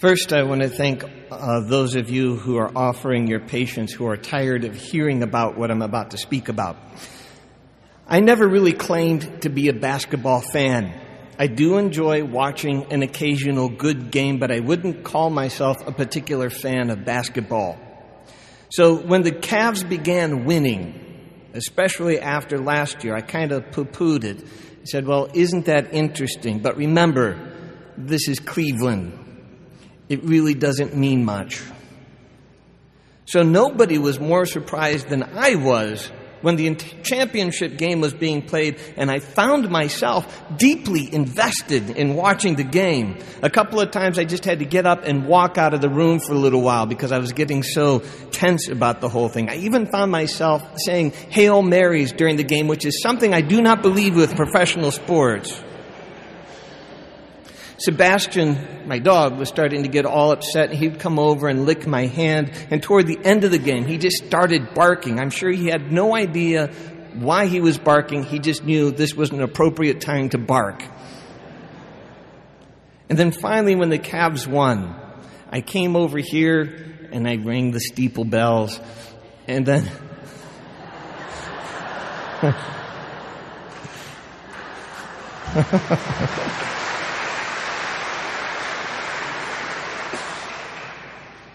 First, I want to thank uh, those of you who are offering your patience who are tired of hearing about what I'm about to speak about. I never really claimed to be a basketball fan. I do enjoy watching an occasional good game, but I wouldn't call myself a particular fan of basketball. So when the Cavs began winning, especially after last year, I kind of poo pooed it. I said, well, isn't that interesting? But remember, this is Cleveland it really doesn't mean much. So nobody was more surprised than I was when the championship game was being played and I found myself deeply invested in watching the game. A couple of times I just had to get up and walk out of the room for a little while because I was getting so tense about the whole thing. I even found myself saying Hail Marys during the game, which is something I do not believe with professional sports. Sebastian, my dog, was starting to get all upset. He'd come over and lick my hand. And toward the end of the game, he just started barking. I'm sure he had no idea why he was barking. He just knew this was an appropriate time to bark. And then finally, when the Cavs won, I came over here and I rang the steeple bells. And then.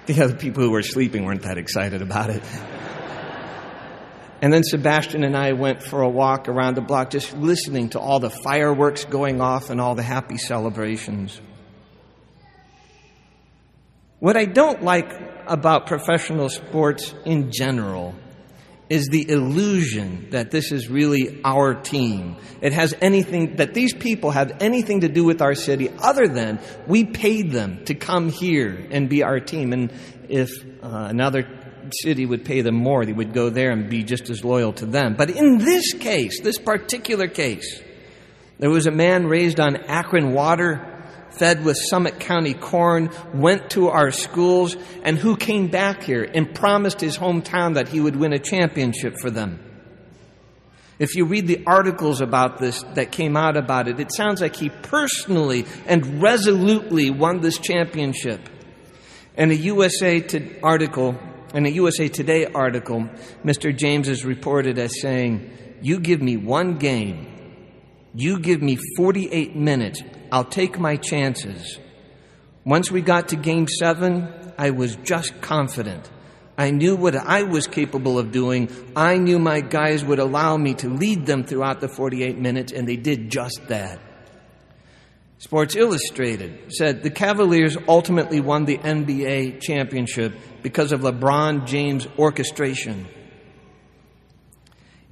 The other people who were sleeping weren't that excited about it. And then Sebastian and I went for a walk around the block just listening to all the fireworks going off and all the happy celebrations. What I don't like about professional sports in general is the illusion that this is really our team. It has anything, that these people have anything to do with our city other than we paid them to come here and be our team. And if uh, another city would pay them more, they would go there and be just as loyal to them. But in this case, this particular case, there was a man raised on Akron water fed with Summit County corn, went to our schools, and who came back here and promised his hometown that he would win a championship for them. If you read the articles about this that came out about it, it sounds like he personally and resolutely won this championship. In a USA to article, in a USA Today article, Mr. James is reported as saying, You give me one game, you give me 48 minutes, I'll take my chances. Once we got to game seven, I was just confident. I knew what I was capable of doing. I knew my guys would allow me to lead them throughout the 48 minutes, and they did just that. Sports Illustrated said the Cavaliers ultimately won the NBA championship because of LeBron James' orchestration.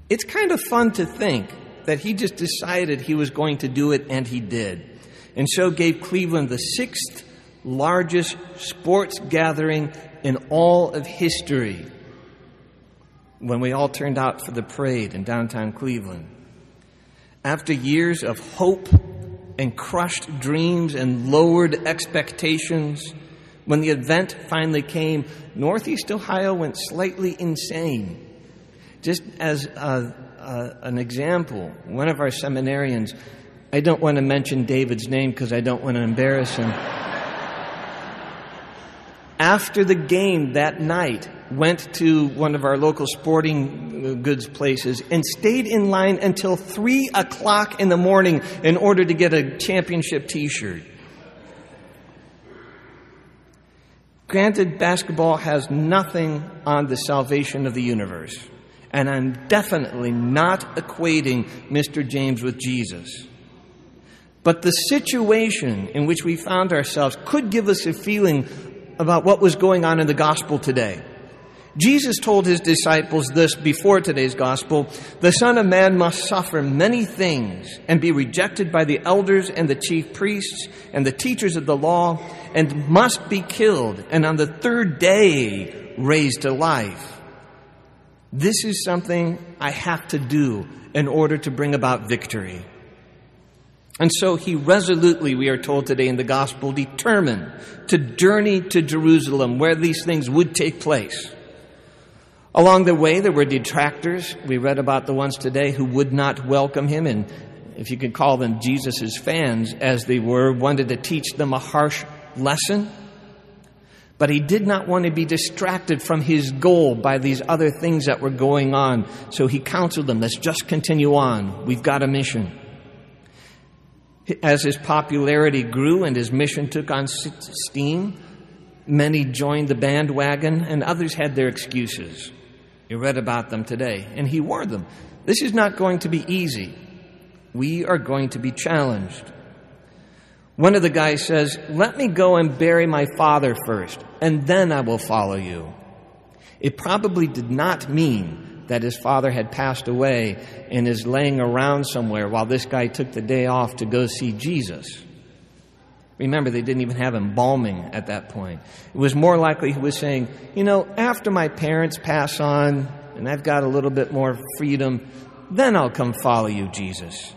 It's kind of fun to think that he just decided he was going to do it, and he did and so gave Cleveland the sixth largest sports gathering in all of history when we all turned out for the parade in downtown Cleveland. After years of hope and crushed dreams and lowered expectations, when the event finally came, Northeast Ohio went slightly insane. Just as a, a, an example, one of our seminarians I don't want to mention David's name because I don't want to embarrass him. After the game that night, went to one of our local sporting uh, goods places and stayed in line until three o'clock in the morning in order to get a championship T-shirt. Granted, basketball has nothing on the salvation of the universe. And I'm definitely not equating Mr. James with Jesus. But the situation in which we found ourselves could give us a feeling about what was going on in the gospel today. Jesus told his disciples this before today's gospel The Son of Man must suffer many things and be rejected by the elders and the chief priests and the teachers of the law and must be killed and on the third day raised to life. This is something I have to do in order to bring about victory. And so he resolutely, we are told today in the gospel, determined to journey to Jerusalem where these things would take place. Along the way, there were detractors. We read about the ones today who would not welcome him, and if you could call them Jesus' fans, as they were, wanted to teach them a harsh lesson. But he did not want to be distracted from his goal by these other things that were going on. So he counseled them, let's just continue on. We've got a mission. As his popularity grew and his mission took on steam, many joined the bandwagon and others had their excuses. You read about them today. And he warned them this is not going to be easy. We are going to be challenged. One of the guys says, Let me go and bury my father first, and then I will follow you. It probably did not mean that his father had passed away and is laying around somewhere while this guy took the day off to go see Jesus. Remember, they didn't even have embalming at that point. It was more likely he was saying, You know, after my parents pass on and I've got a little bit more freedom, then I'll come follow you, Jesus.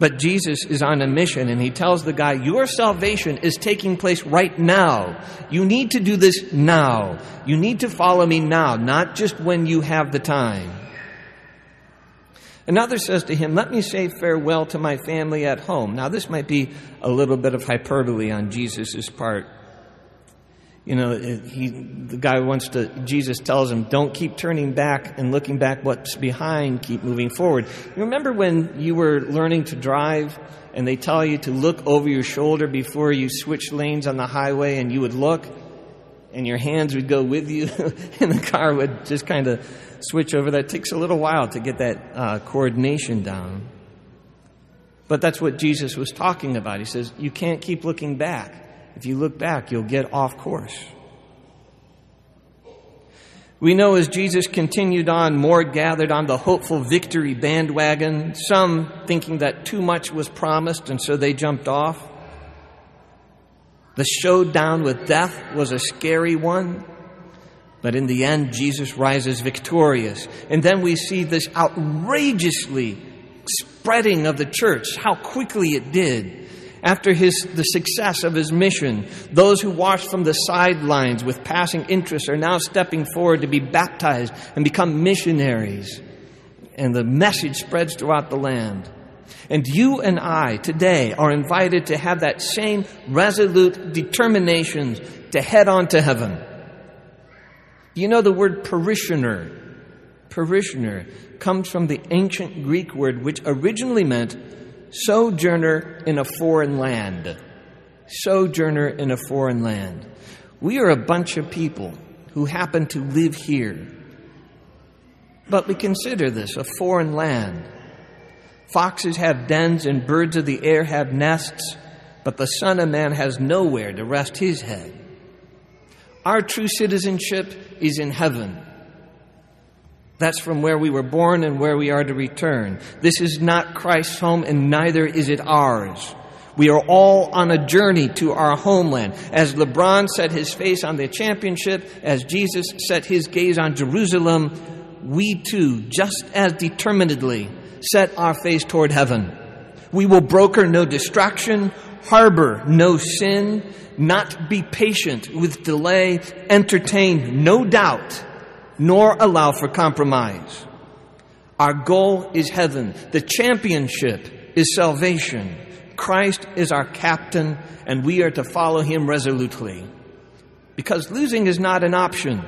But Jesus is on a mission and he tells the guy, Your salvation is taking place right now. You need to do this now. You need to follow me now, not just when you have the time. Another says to him, Let me say farewell to my family at home. Now, this might be a little bit of hyperbole on Jesus' part. You know, he, the guy wants to, Jesus tells him, don't keep turning back and looking back what's behind, keep moving forward. You remember when you were learning to drive and they tell you to look over your shoulder before you switch lanes on the highway and you would look and your hands would go with you and the car would just kind of switch over. That takes a little while to get that uh, coordination down. But that's what Jesus was talking about. He says, you can't keep looking back. If you look back, you'll get off course. We know as Jesus continued on, more gathered on the hopeful victory bandwagon, some thinking that too much was promised and so they jumped off. The showdown with death was a scary one, but in the end, Jesus rises victorious. And then we see this outrageously spreading of the church, how quickly it did. After his, the success of his mission, those who watched from the sidelines with passing interest are now stepping forward to be baptized and become missionaries. And the message spreads throughout the land. And you and I today are invited to have that same resolute determination to head on to heaven. You know the word parishioner. Parishioner comes from the ancient Greek word which originally meant sojourner in a foreign land. Sojourner in a foreign land. We are a bunch of people who happen to live here. But we consider this a foreign land. Foxes have dens and birds of the air have nests, but the Son of Man has nowhere to rest his head. Our true citizenship is in heaven. That's from where we were born and where we are to return. This is not Christ's home and neither is it ours. We are all on a journey to our homeland. As LeBron set his face on the championship, as Jesus set his gaze on Jerusalem, we too, just as determinedly, set our face toward heaven. We will broker no distraction, harbor no sin, not be patient with delay, entertain no doubt nor allow for compromise. Our goal is heaven. The championship is salvation. Christ is our captain, and we are to follow him resolutely. Because losing is not an option.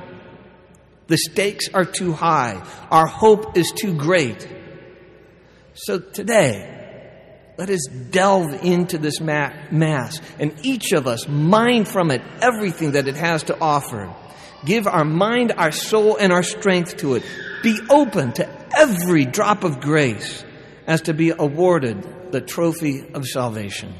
The stakes are too high. Our hope is too great. So today, let us delve into this Mass, and each of us mine from it everything that it has to offer. Give our mind, our soul, and our strength to it. Be open to every drop of grace as to be awarded the trophy of salvation.